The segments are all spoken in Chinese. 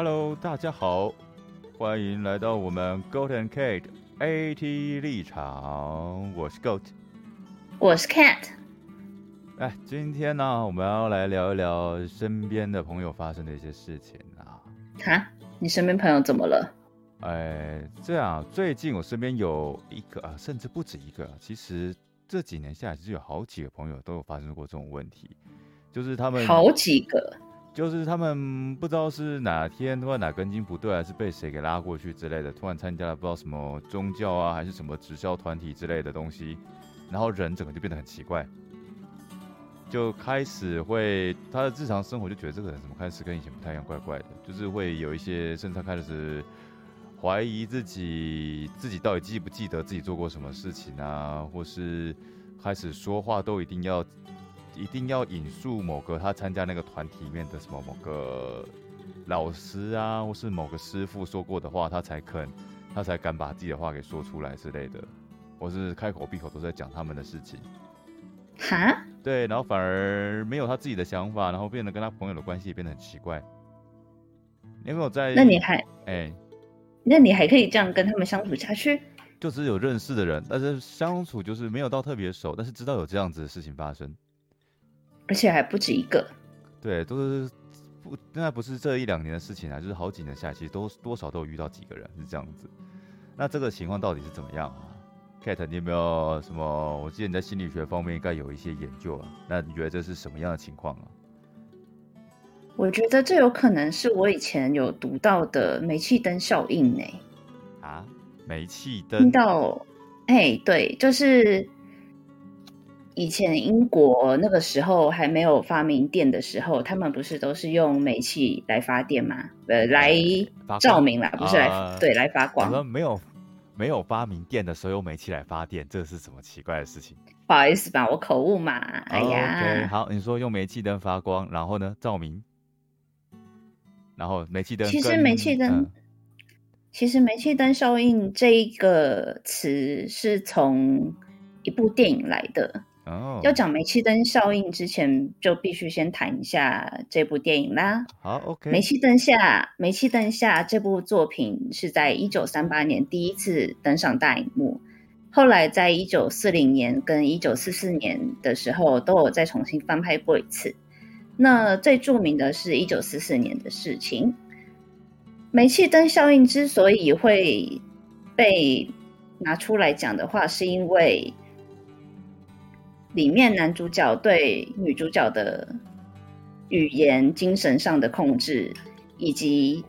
Hello，大家好，欢迎来到我们 Goat and Kate AT 立场，我是 Goat，我是 Cat。哎，今天呢，我们要来聊一聊身边的朋友发生的一些事情啊。哈，你身边朋友怎么了？哎，这样，最近我身边有一个啊，甚至不止一个，其实这几年下来，其实有好几个朋友都有发生过这种问题，就是他们好几个。就是他们不知道是哪天突然哪根筋不对，还是被谁给拉过去之类的，突然参加了不知道什么宗教啊，还是什么直销团体之类的东西，然后人整个就变得很奇怪，就开始会他的日常生活就觉得这个人怎么开始跟以前不太一样，怪怪的，就是会有一些甚至开始怀疑自己自己到底记不记得自己做过什么事情啊，或是开始说话都一定要。一定要引述某个他参加那个团体里面的什么某个老师啊，或是某个师傅说过的话，他才肯，他才敢把自己的话给说出来之类的，或是开口闭口都在讲他们的事情。哈？对，然后反而没有他自己的想法，然后变得跟他朋友的关系也变得很奇怪。你有没有在？那你还哎？那你还可以这样跟他们相处下去？就只有认识的人，但是相处就是没有到特别熟，但是知道有这样子的事情发生。而且还不止一个，对，都是不，那不是这一两年的事情啊，就是好几年下来，其实都多少都有遇到几个人是这样子。那这个情况到底是怎么样啊？Kate，你有没有什么？我记得你在心理学方面应该有一些研究啊。那你觉得这是什么样的情况啊？我觉得这有可能是我以前有读到的煤气灯效应呢。啊，煤气灯？听到？哎，对，就是。以前英国那个时候还没有发明电的时候，他们不是都是用煤气来发电吗？呃，来照明啦，不是来对来发光。没有没有发明电的时候用煤气来发电，这是什么奇怪的事情？不好意思吧，我口误嘛。哎呀，好，你说用煤气灯发光，然后呢照明，然后煤气灯。其实煤气灯，其实煤气灯效应这一个词是从一部电影来的。要讲煤气灯效应之前，就必须先谈一下这部电影啦。好，OK。煤气灯下，煤气灯下这部作品是在一九三八年第一次登上大荧幕，后来在一九四零年跟一九四四年的时候都有再重新翻拍过一次。那最著名的是一九四四年的事情。煤气灯效应之所以会被拿出来讲的话，是因为。里面男主角对女主角的语言、精神上的控制，以及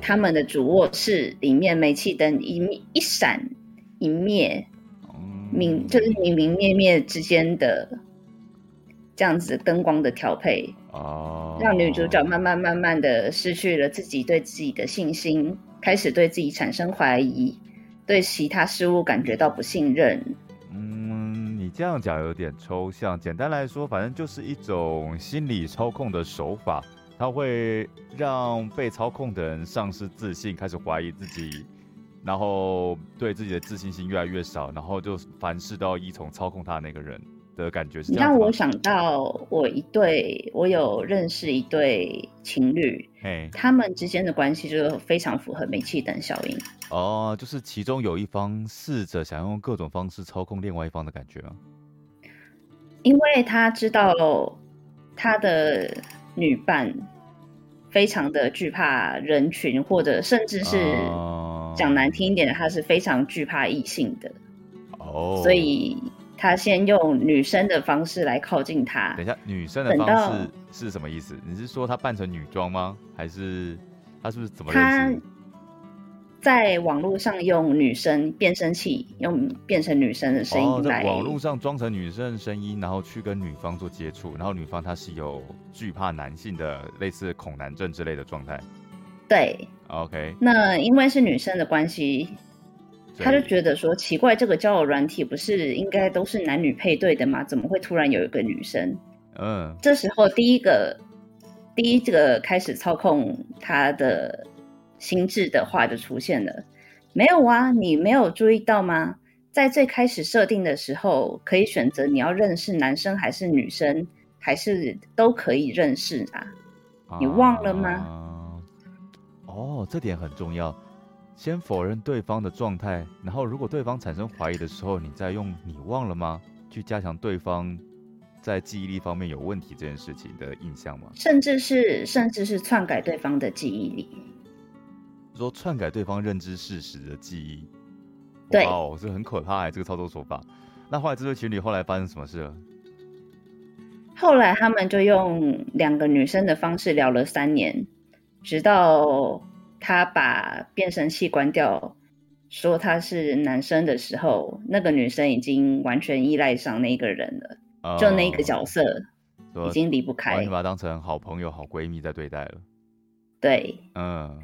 他们的主卧室里面煤气灯一一闪一灭，明就是明明灭灭之间的这样子灯光的调配，让女主角慢慢慢慢的失去了自己对自己的信心，开始对自己产生怀疑，对其他事物感觉到不信任。这样讲有点抽象，简单来说，反正就是一种心理操控的手法，它会让被操控的人丧失自信，开始怀疑自己，然后对自己的自信心越来越少，然后就凡事都要依从操控他那个人。的感觉是让我想到我一对，我有认识一对情侣，他们之间的关系就非常符合煤气灯效应。哦，就是其中有一方试着想用各种方式操控另外一方的感觉吗？因为他知道他的女伴非常的惧怕人群，或者甚至是讲难听一点的，他是非常惧怕异性的。哦，所以。他先用女生的方式来靠近他。等一下，女生的方式是什么意思？你是说他扮成女装吗？还是他是不是怎么认识？在网络上用女生变声器，用变成女生的声音来。网络上装成女生的声音，然后去跟女方做接触，然后女方她是有惧怕男性的，类似恐男症之类的状态。对，OK。那因为是女生的关系。他就觉得说奇怪，这个交友软体不是应该都是男女配对的吗？怎么会突然有一个女生？嗯，这时候第一个第一个开始操控他的心智的话就出现了。没有啊，你没有注意到吗？在最开始设定的时候，可以选择你要认识男生还是女生，还是都可以认识啊？你忘了吗？哦，这点很重要。先否认对方的状态，然后如果对方产生怀疑的时候，你再用“你忘了吗”去加强对方在记忆力方面有问题这件事情的印象吗？甚至是甚至是篡改对方的记忆力，说篡改对方认知事实的记忆。对，哦，这很可怕哎，这个操作手法。那后来这对情侣后来发生什么事了？后来他们就用两个女生的方式聊了三年，直到。他把变声器关掉，说他是男生的时候，那个女生已经完全依赖上那个人了，就那个角色已经离不开，完全把他当成好朋友、好闺蜜在对待了。对，嗯，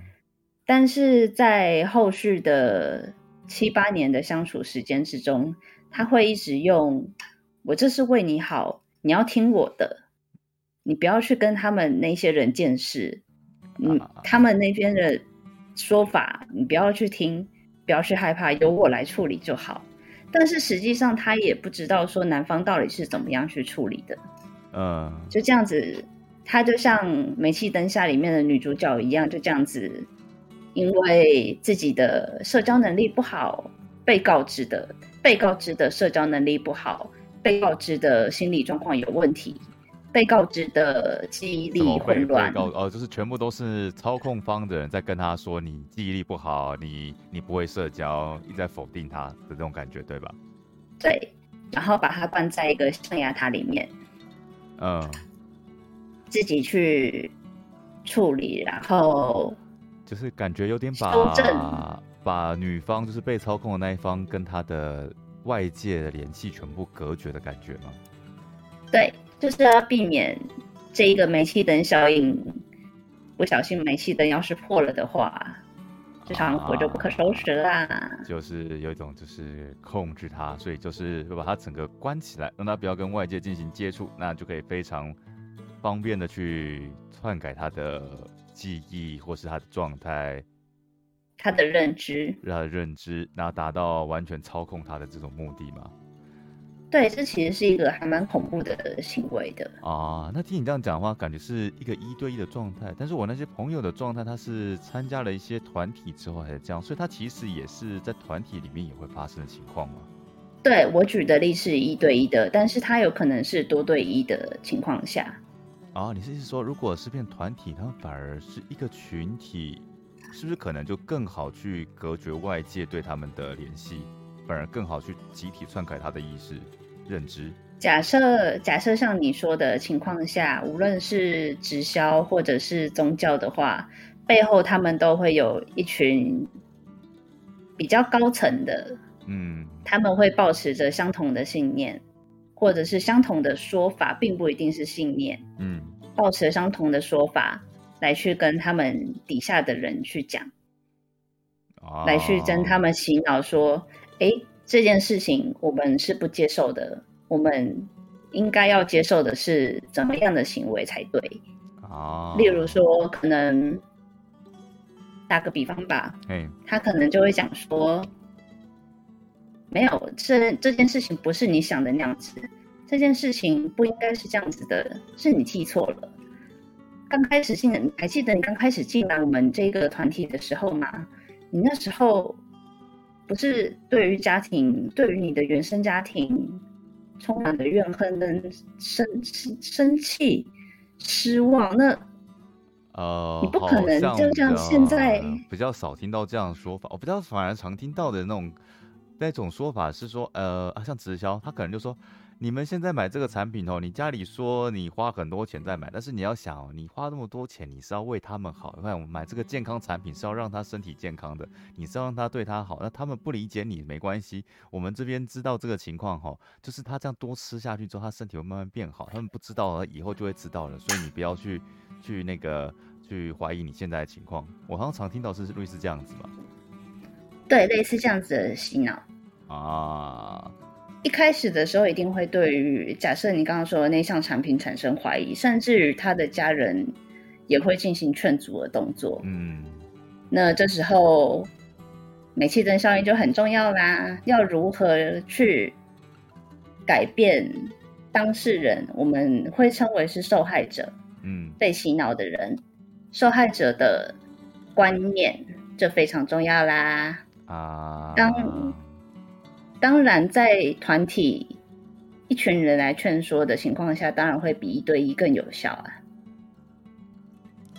但是在后续的七八年的相处时间之中，他会一直用“我这是为你好，你要听我的，你不要去跟他们那些人见识。”嗯，他们那边的说法，你不要去听，不要去害怕，由我来处理就好。但是实际上，他也不知道说男方到底是怎么样去处理的。嗯，就这样子，他就像《煤气灯下》里面的女主角一样，就这样子，因为自己的社交能力不好，被告知的，被告知的社交能力不好，被告知的心理状况有问题。被告知的记忆力混乱，被告哦，就是全部都是操控方的人在跟他说你记忆力不好，你你不会社交，一直在否定他的这种感觉，对吧？对，然后把他关在一个象牙塔里面，嗯，自己去处理，然后就是感觉有点把把女方就是被操控的那一方跟他的外界的联系全部隔绝的感觉吗？对。就是要避免这一个煤气灯效应，不小心煤气灯要是破了的话，这场火就不可收拾啦。就是有一种就是控制它，所以就是会把它整个关起来，让它不要跟外界进行接触，那就可以非常方便的去篡改它的记忆或是它的状态，他的认知，他的认知，然后达到完全操控他的这种目的嘛。对，这其实是一个还蛮恐怖的行为的啊。那听你这样讲的话，感觉是一个一对一的状态。但是我那些朋友的状态，他是参加了一些团体之后还是这样，所以他其实也是在团体里面也会发生的情况吗？对我举的例是一对一的，但是他有可能是多对一的情况下。啊，你是意思说，如果是变团体，他们反而是一个群体，是不是可能就更好去隔绝外界对他们的联系，反而更好去集体篡改他的意识？认知。假设假设像你说的情况下，无论是直销或者是宗教的话，背后他们都会有一群比较高层的，嗯，他们会保持着相同的信念，或者是相同的说法，并不一定是信念，嗯，保持相同的说法来去跟他们底下的人去讲，来去跟他们洗脑说，哎。这件事情我们是不接受的，我们应该要接受的是怎么样的行为才对哦？例如说，可能打个比方吧，他可能就会讲说，没有，这这件事情不是你想的那样子，这件事情不应该是这样子的，是你记错了。刚开始进，还记得你刚开始进来我们这个团体的时候吗？你那时候。不是对于家庭，对于你的原生家庭，充满了怨恨跟生生气、失望。那呃，你不可能就像现在比较少听到这样的说法。我比较反而常听到的那种那种说法是说，呃，像直销，他可能就说。你们现在买这个产品哦，你家里说你花很多钱在买，但是你要想，你花那么多钱，你是要为他们好。你看，我们买这个健康产品是要让他身体健康的，你是要让他对他好。那他们不理解你没关系，我们这边知道这个情况哈，就是他这样多吃下去之后，他身体会慢慢变好。他们不知道，以后就会知道了。所以你不要去去那个去怀疑你现在的情况。我好像常听到是类似这样子嘛，对，类似这样子的洗脑啊。一开始的时候，一定会对于假设你刚刚说的那项产品产生怀疑，甚至于他的家人也会进行劝阻的动作。嗯，那这时候煤气灯效应就很重要啦。要如何去改变当事人？我们会称为是受害者。嗯，被洗脑的人，受害者的观念，这非常重要啦。啊，当当然，在团体一群人来劝说的情况下，当然会比一对一更有效啊。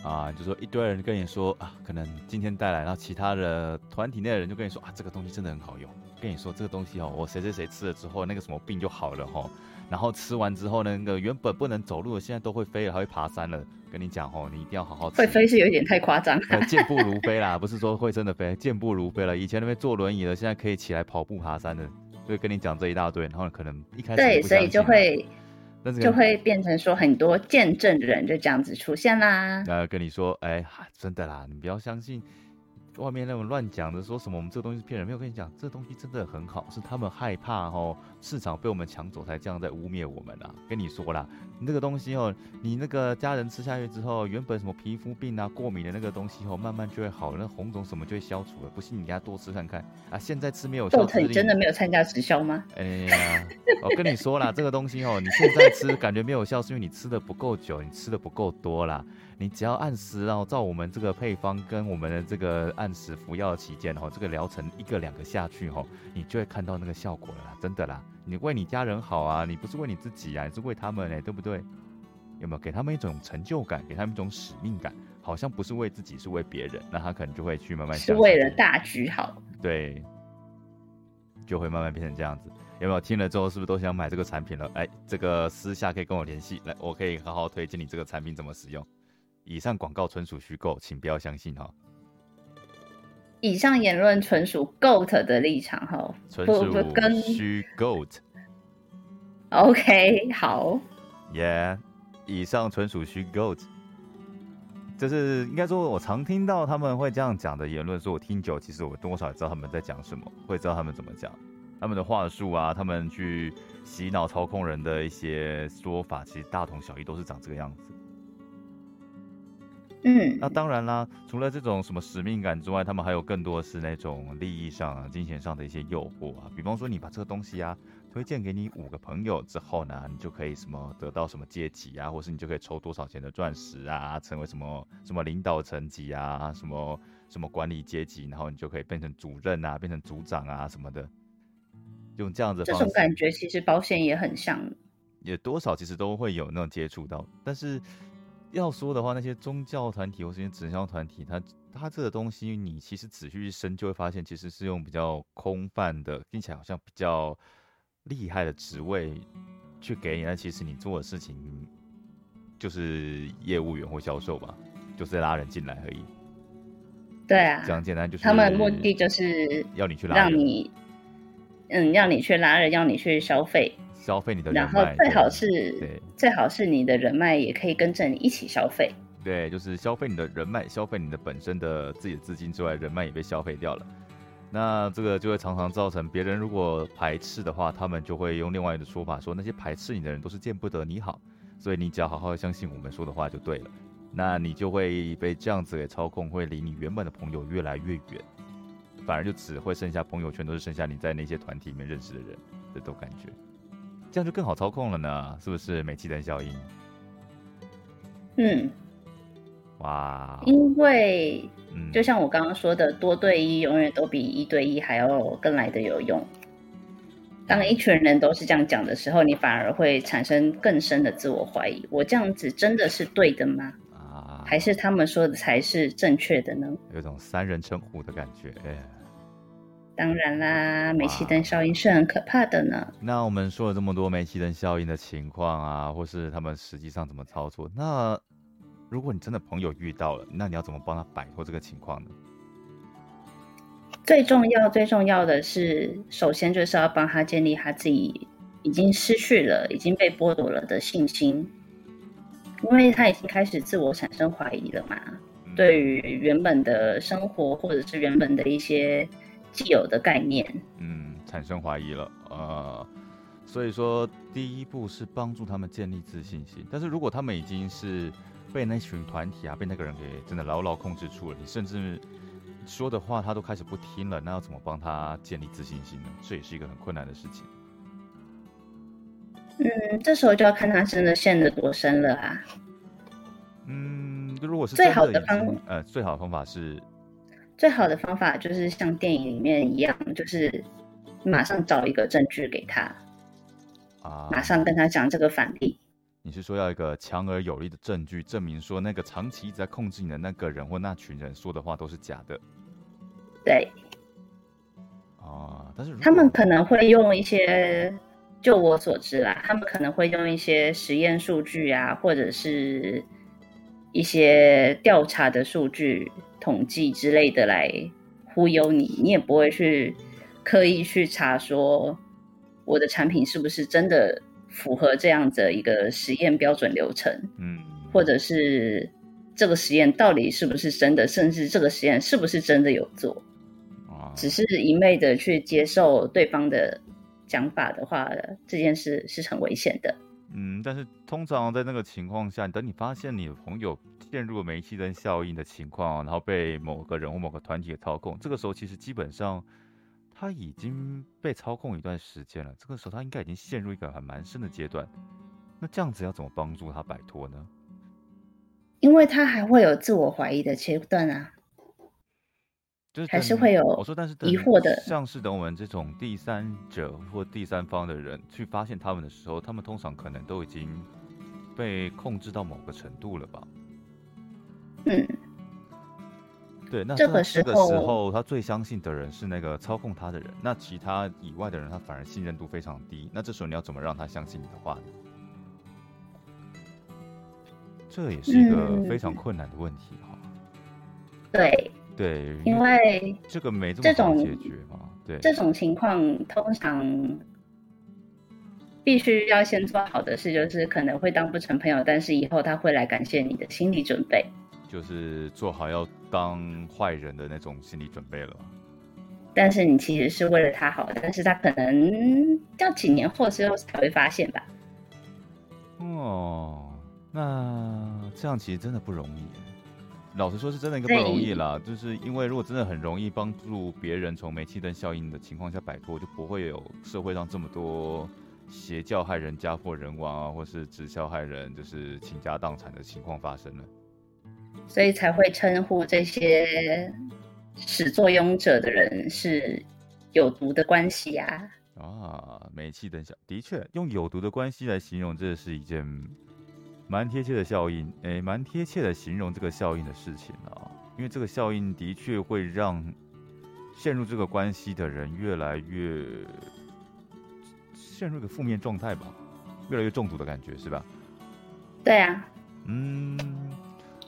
啊，就说一堆人跟你说啊，可能今天带来，然后其他的团体内的人就跟你说啊，这个东西真的很好用。跟你说这个东西哦，我谁谁谁吃了之后，那个什么病就好了哈。然后吃完之后呢，那个原本不能走路的，现在都会飞了，还会爬山了。跟你讲哦，你一定要好好吃。会飞是有点太夸张，健步如飞啦，不是说会真的飞，健步如飞了。以前那边坐轮椅的，现在可以起来跑步爬山的。所以跟你讲这一大堆，然后可能一开始对，所以就会。是就会变成说很多见证人就这样子出现啦。呃，跟你说，哎，真的啦，你不要相信。外面那种乱讲的，说什么我们这个东西是骗人，没有跟你讲，这东西真的很好，是他们害怕哦，市场被我们抢走才这样在污蔑我们啦。跟你说啦，你那个东西哦，你那个家人吃下去之后，原本什么皮肤病啊、过敏的那个东西哦，慢慢就会好了，那红肿什么就会消除了。不信你给他多吃看看啊。现在吃没有效，你真的没有参加直销吗？哎呀，我跟你说啦，这个东西哦，你现在吃感觉没有效，是因为你吃的不够久，你吃的不够多啦。你只要按时，然后照我们这个配方跟我们的这个按时服药期间，哈，这个疗程一个两个下去，哈，你就会看到那个效果了，真的啦。你为你家人好啊，你不是为你自己啊，你是为他们哎，对不对？有没有给他们一种成就感，给他们一种使命感？好像不是为自己，是为别人，那他可能就会去慢慢是为了大局好，对，就会慢慢变成这样子。有没有听了之后，是不是都想买这个产品了？哎，这个私下可以跟我联系，来，我可以好好推荐你这个产品怎么使用。以上广告纯属虚构，请不要相信哈。以上言论纯属 GOAT 的立场哈，纯属虚 GOAT。OK，好。Yeah，以上纯属虚 GOAT。就是应该说，我常听到他们会这样讲的言论，说我听久，其实我多少也知道他们在讲什么，会知道他们怎么讲，他们的话术啊，他们去洗脑操控人的一些说法，其实大同小异，都是长这个样子。嗯，那当然啦，除了这种什么使命感之外，他们还有更多是那种利益上、金钱上的一些诱惑啊。比方说，你把这个东西啊推荐给你五个朋友之后呢，你就可以什么得到什么阶级啊，或是你就可以抽多少钱的钻石啊，成为什么什么领导层级啊，什么什么管理阶级，然后你就可以变成主任啊，变成组长啊什么的。用这样子，这种感觉其实保险也很像，也多少其实都会有那种接触到，但是。要说的话，那些宗教团体或是些直销团体，它它这个东西，你其实仔细一深就会发现，其实是用比较空泛的，听起来好像比较厉害的职位去给你，但其实你做的事情就是业务员或销售吧，就是拉人进来而已。对啊，讲简单就是他们目的就是要你去拉，让你嗯，要你去拉人，要你去消费。消费你的人脉，最好是对，最好是你的人脉也可以跟着你一起消费。对，就是消费你的人脉，消费你的本身的自己的资金之外，人脉也被消费掉了。那这个就会常常造成别人如果排斥的话，他们就会用另外的说法说，那些排斥你的人都是见不得你好，所以你只要好好相信我们说的话就对了。那你就会被这样子给操控，会离你原本的朋友越来越远，反而就只会剩下朋友圈都是剩下你在那些团体里面认识的人，这种感觉。这样就更好操控了呢，是不是？煤气灯效应。嗯，哇，因为就像我刚刚说的，多对一永远都比一对一还要更来的有用。当一群人都是这样讲的时候，你反而会产生更深的自我怀疑：我这样子真的是对的吗？啊，还是他们说的才是正确的呢？有种三人称呼的感觉，哎。当然啦，煤气灯效应是很可怕的呢。那我们说了这么多煤气灯效应的情况啊，或是他们实际上怎么操作？那如果你真的朋友遇到了，那你要怎么帮他摆脱这个情况呢？最重要、最重要的是，首先就是要帮他建立他自己已经失去了、已经被剥夺了的信心，因为他已经开始自我产生怀疑了嘛。对于原本的生活，或者是原本的一些。既有的概念，嗯，产生怀疑了，呃，所以说第一步是帮助他们建立自信心。但是如果他们已经是被那群团体啊，被那个人给真的牢牢控制住了，你甚至说的话他都开始不听了，那要怎么帮他建立自信心呢？这也是一个很困难的事情。嗯，这时候就要看他真的陷得多深了啊。嗯。嗯，如果是最好的方已经呃，最好的方法是最好的方法就是像电影里面一样，就是马上找一个证据给他，啊，马上跟他讲这个反例。你是说要一个强而有力的证据，证明说那个长期一直在控制你的那个人或那群人说的话都是假的对啊？但是他们可能会用一些，就我所知啦，他们可能会用一些实验数据啊，或者是一些调查的数据、统计之类的来忽悠你，你也不会去刻意去查说我的产品是不是真的符合这样的一个实验标准流程。嗯，或者是这个实验到底是不是真的，甚至这个实验是不是真的有做，啊，只是一昧的去接受对方的讲法的话，这件事是很危险的。嗯，但是通常在那个情况下，等你发现你的朋友陷入了煤气灯效应的情况，然后被某个人或某个团体操控，这个时候其实基本上他已经被操控一段时间了，这个时候他应该已经陷入一个还蛮深的阶段。那这样子要怎么帮助他摆脱呢？因为他还会有自我怀疑的阶段啊，就是还是等会有我说，但是等疑惑的像是等我们这种第三者或第三方的人去发现他们的时候，他们通常可能都已经被控制到某个程度了吧？嗯，对，那这个他这个时时候候他最相信的人是那个操控他的人，那其他以外的人他反而信任度非常低。那这时候你要怎么让他相信你的话呢？这也是一个嗯非常困难的问题哈。对，对，因为这个没这这种么解决嘛。对，这种情况通常必须要先做好的事，就是可能会当不成朋友，但是以后他会来感谢你的心理准备。就是做好要当坏人的那种心理准备了。但是你其实是为了他好，但是他可能要几年后之后才会发现吧。哦，那这样其实真的不容易耶。老实说，是真的一个不容易啦。就是因为如果真的很容易帮助别人从煤气灯效应的情况下摆脱，就不会有社会上这么多邪教害人家破人亡啊，或是直销害人就是倾家荡产的情况发生了。所以才会称呼这些始作俑者的人是有毒的关系啊。啊，煤气灯效的确用有毒的关系来形容，这是一件蛮贴切的效应，诶，蛮贴切的形容这个效应的事情啊。因为这个效应的确会让陷入这个关系的人越来越陷入一个负面状态吧，越来越中毒的感觉，是吧？对啊，嗯，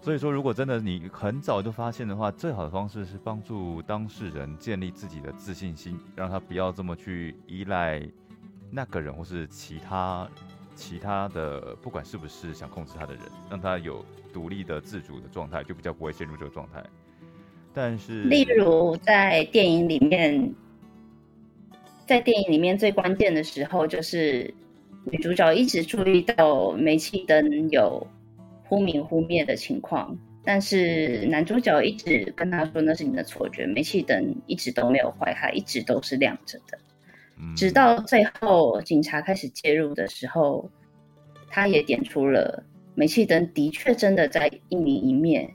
所以说，如果真的你很早就发现的话，最好的方式是帮助当事人建立自己的自信心，让他不要这么去依赖那个人或是其他其他的，不管是不是想控制他的人，让他有独立的自主的状态，就比较不会陷入这个状态。但是，例如在电影里面，在电影里面最关键的时候，就是女主角一直注意到煤气灯有忽明忽灭的情况，但是男主角一直跟她说那是你的错觉，煤气灯一直都没有坏，它一直都是亮着的。嗯直到最后警察开始介入的时候，他也点出了煤气灯的确真的在一明一灭，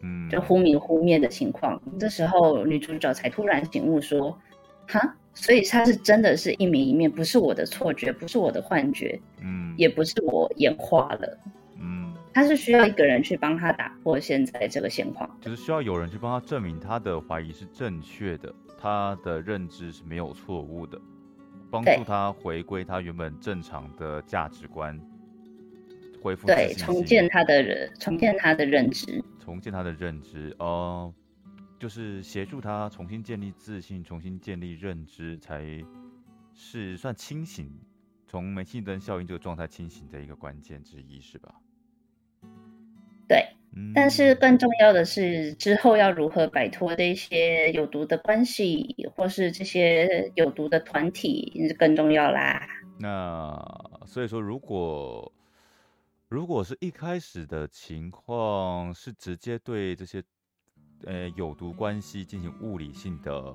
嗯就忽明忽灭的情况。这时候女主角才突然醒悟说：“哈，所以它是真的是一明一灭，不是我的错觉，不是我的幻觉，嗯也不是我眼花了。嗯，他是需要一个人去帮他打破现在这个现况。就是需要有人去帮他证明他的怀疑是正确的，他的认知是没有错误的，帮助他回归他原本正常的价值观，恢复对，重建他的人，重建他的认知。重建他的认知哦，就是协助他重新建立自信，重新建立认知，才是算清醒，从煤气灯效应这个状态清醒的一个关键之一，是吧？对，嗯，但是更重要的是，之后要如何摆脱这些有毒的关系，或是这些有毒的团体，更重要啦。那所以说，如果如果是一开始的情况是直接对这些呃有毒关系进行物理性的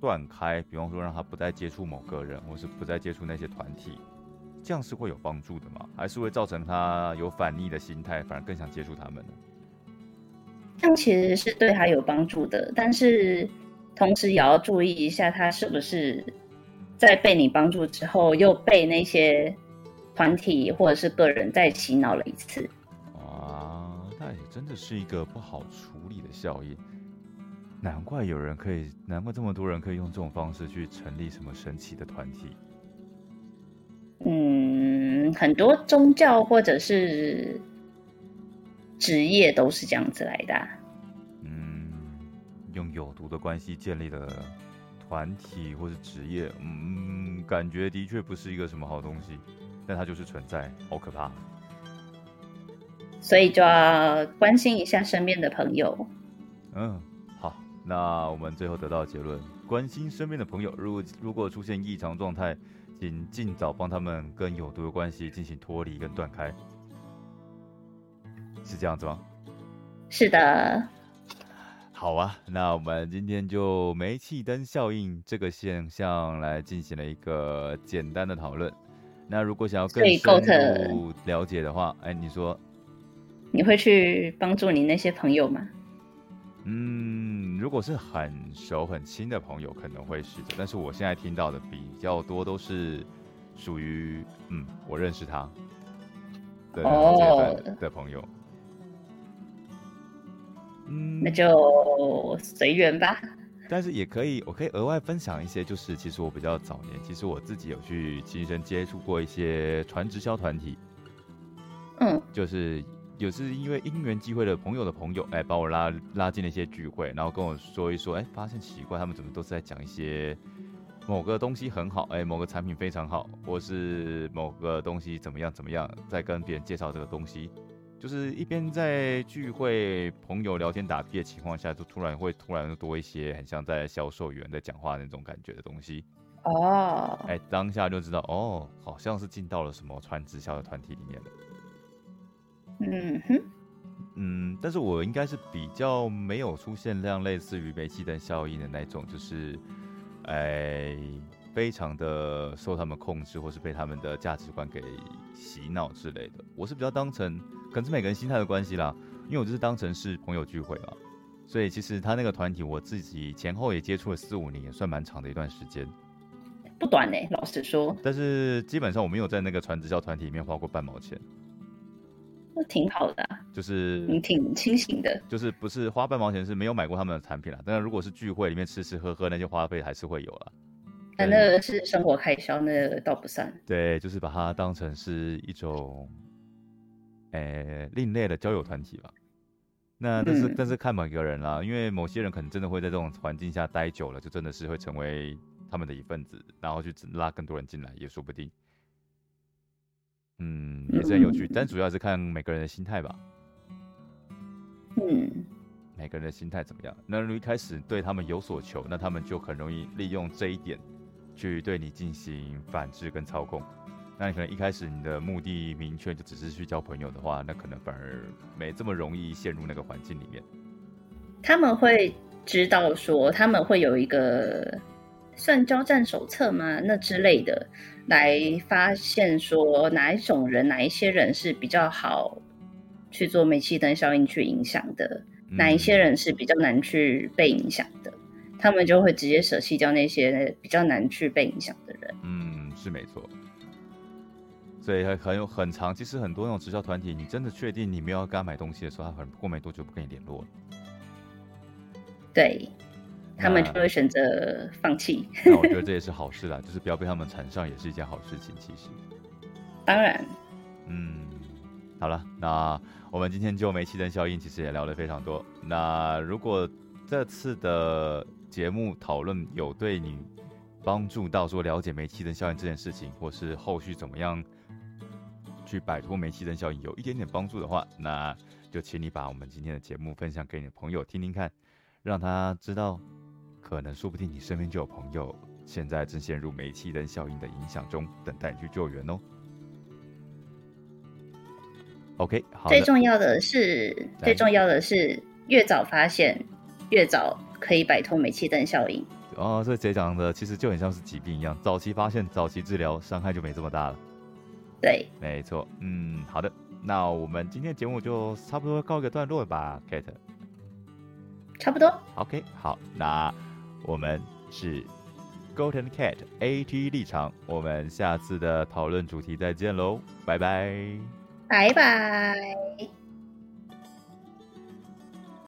断开，比方说让他不再接触某个人，或是不再接触那些团体，这样是会有帮助的吗？还是会造成他有反逆的心态，反而更想接触他们呢？这样其实是对他有帮助的，但是同时也要注意一下，他是不是在被你帮助之后，又被那些团体或者是个人再洗脑了一次。啊，那也真的是一个不好处理的效应。难怪有人可以，难怪这么多人可以用这种方式去成立什么神奇的团体。嗯，很多宗教或者是职业都是这样子来的。嗯，用有毒的关系建立的团体或是职业，嗯，感觉的确不是一个什么好东西，但它就是存在，好可怕。所以就要关心一下身边的朋友。嗯，好，那我们最后得到结论：关心身边的朋友，如果如果出现异常状态。请尽早帮他们跟有毒的关系进行脱离跟断开，是这样子吗？是的。好啊，那我们今天就煤气灯效应这个现象来进行了一个简单的讨论。那如果想要更深入了解的话，哎，你说，你会去帮助你那些朋友吗？嗯，如果是很熟很亲的朋友，可能会是的。但是我现在听到的比较多都是属于嗯，我认识他的的朋友。嗯，那就随缘吧。但是也可以，我可以额外分享一些，就是其实我比较早年，其实我自己有去亲身接触过一些传直销团体。嗯，就是。有是因为因缘机会的朋友的朋友，哎，把我拉拉进了一些聚会，然后跟我说一说，哎，发现奇怪，他们怎么都是在讲一些某个东西很好，哎，某个产品非常好，或是某个东西怎么样怎么样，在跟别人介绍这个东西，就是一边在聚会朋友聊天打屁的情况下，就突然会突然多一些很像在销售员在讲话那种感觉的东西。哦，哎，当下就知道，哦，好像是进到了什么传直销的团体里面了。嗯哼，嗯，但是我应该是比较没有出现这样类似于煤气灯效应的那种，就是，哎，非常的受他们控制，或是被他们的价值观给洗脑之类的。我是比较当成，可能是每个人心态的关系啦，因为我就是当成是朋友聚会嘛，所以其实他那个团体我自己前后也接触了四五年，也算蛮长的一段时间，不短呢，老实说。但是基本上我没有在那个传直销团体里面花过半毛钱。那挺好的，就是你挺清醒的，就是不是花半毛钱是没有买过他们的产品了，但是如果是聚会里面吃吃喝喝那些花费还是会有了。那那个是生活开销，那个倒不算。对，就是把它当成是一种，诶，另类的交友团体吧。那但是但是看每个人啦，因为某些人可能真的会在这种环境下待久了，就真的是会成为他们的一份子，然后去拉更多人进来也说不定。嗯，也是很有趣，但主要是看每个人的心态吧。嗯，每个人的心态怎么样？那如果一开始对他们有所求，那他们就很容易利用这一点去对你进行反制跟操控。那你可能一开始你的目的明确，就只是去交朋友的话，那可能反而没这么容易陷入那个环境里面。他们会知道说，他们会有一个。算交战手册吗？那之类的，来发现说哪一种人，哪一些人是比较好去做煤气灯效应去影响的，哪一些人是比较难去被影响的，他们就会直接舍弃掉那些比较难去被影响的人。嗯，是没错。所以很很有很长，其实很多那种直销团体，你真的确定你没有要跟他买东西的时候，他很过没多久不跟你联络了。对。他们就会选择放弃。那我觉得这也是好事啦，就是不要被他们缠上，也是一件好事情。其实，当然，嗯，好了，那我们今天就煤气灯效应其实也聊了非常多。那如果这次的节目讨论有对你帮助到说了解煤气灯效应这件事情，或是后续怎么样去摆脱煤气灯效应有一点点帮助的话，那就请你把我们今天的节目分享给你的朋友听听看，让他知道。可能说不定你身边就有朋友现在正陷入煤气灯效应的影响中，等待你去救援哦。OK，好。最重要的是，最重要的是越早发现，越早可以摆脱煤气灯效应。哦，这节讲的其实就很像是疾病一样，早期发现，早期治疗，伤害就没这么大了。对，没错，嗯，好的，那我们今天节目就差不多告一个段落吧，Kate。差不多。OK，好，那我们是 Golden Cat AT 立场，我们下次的讨论主题再见喽，拜拜。拜拜。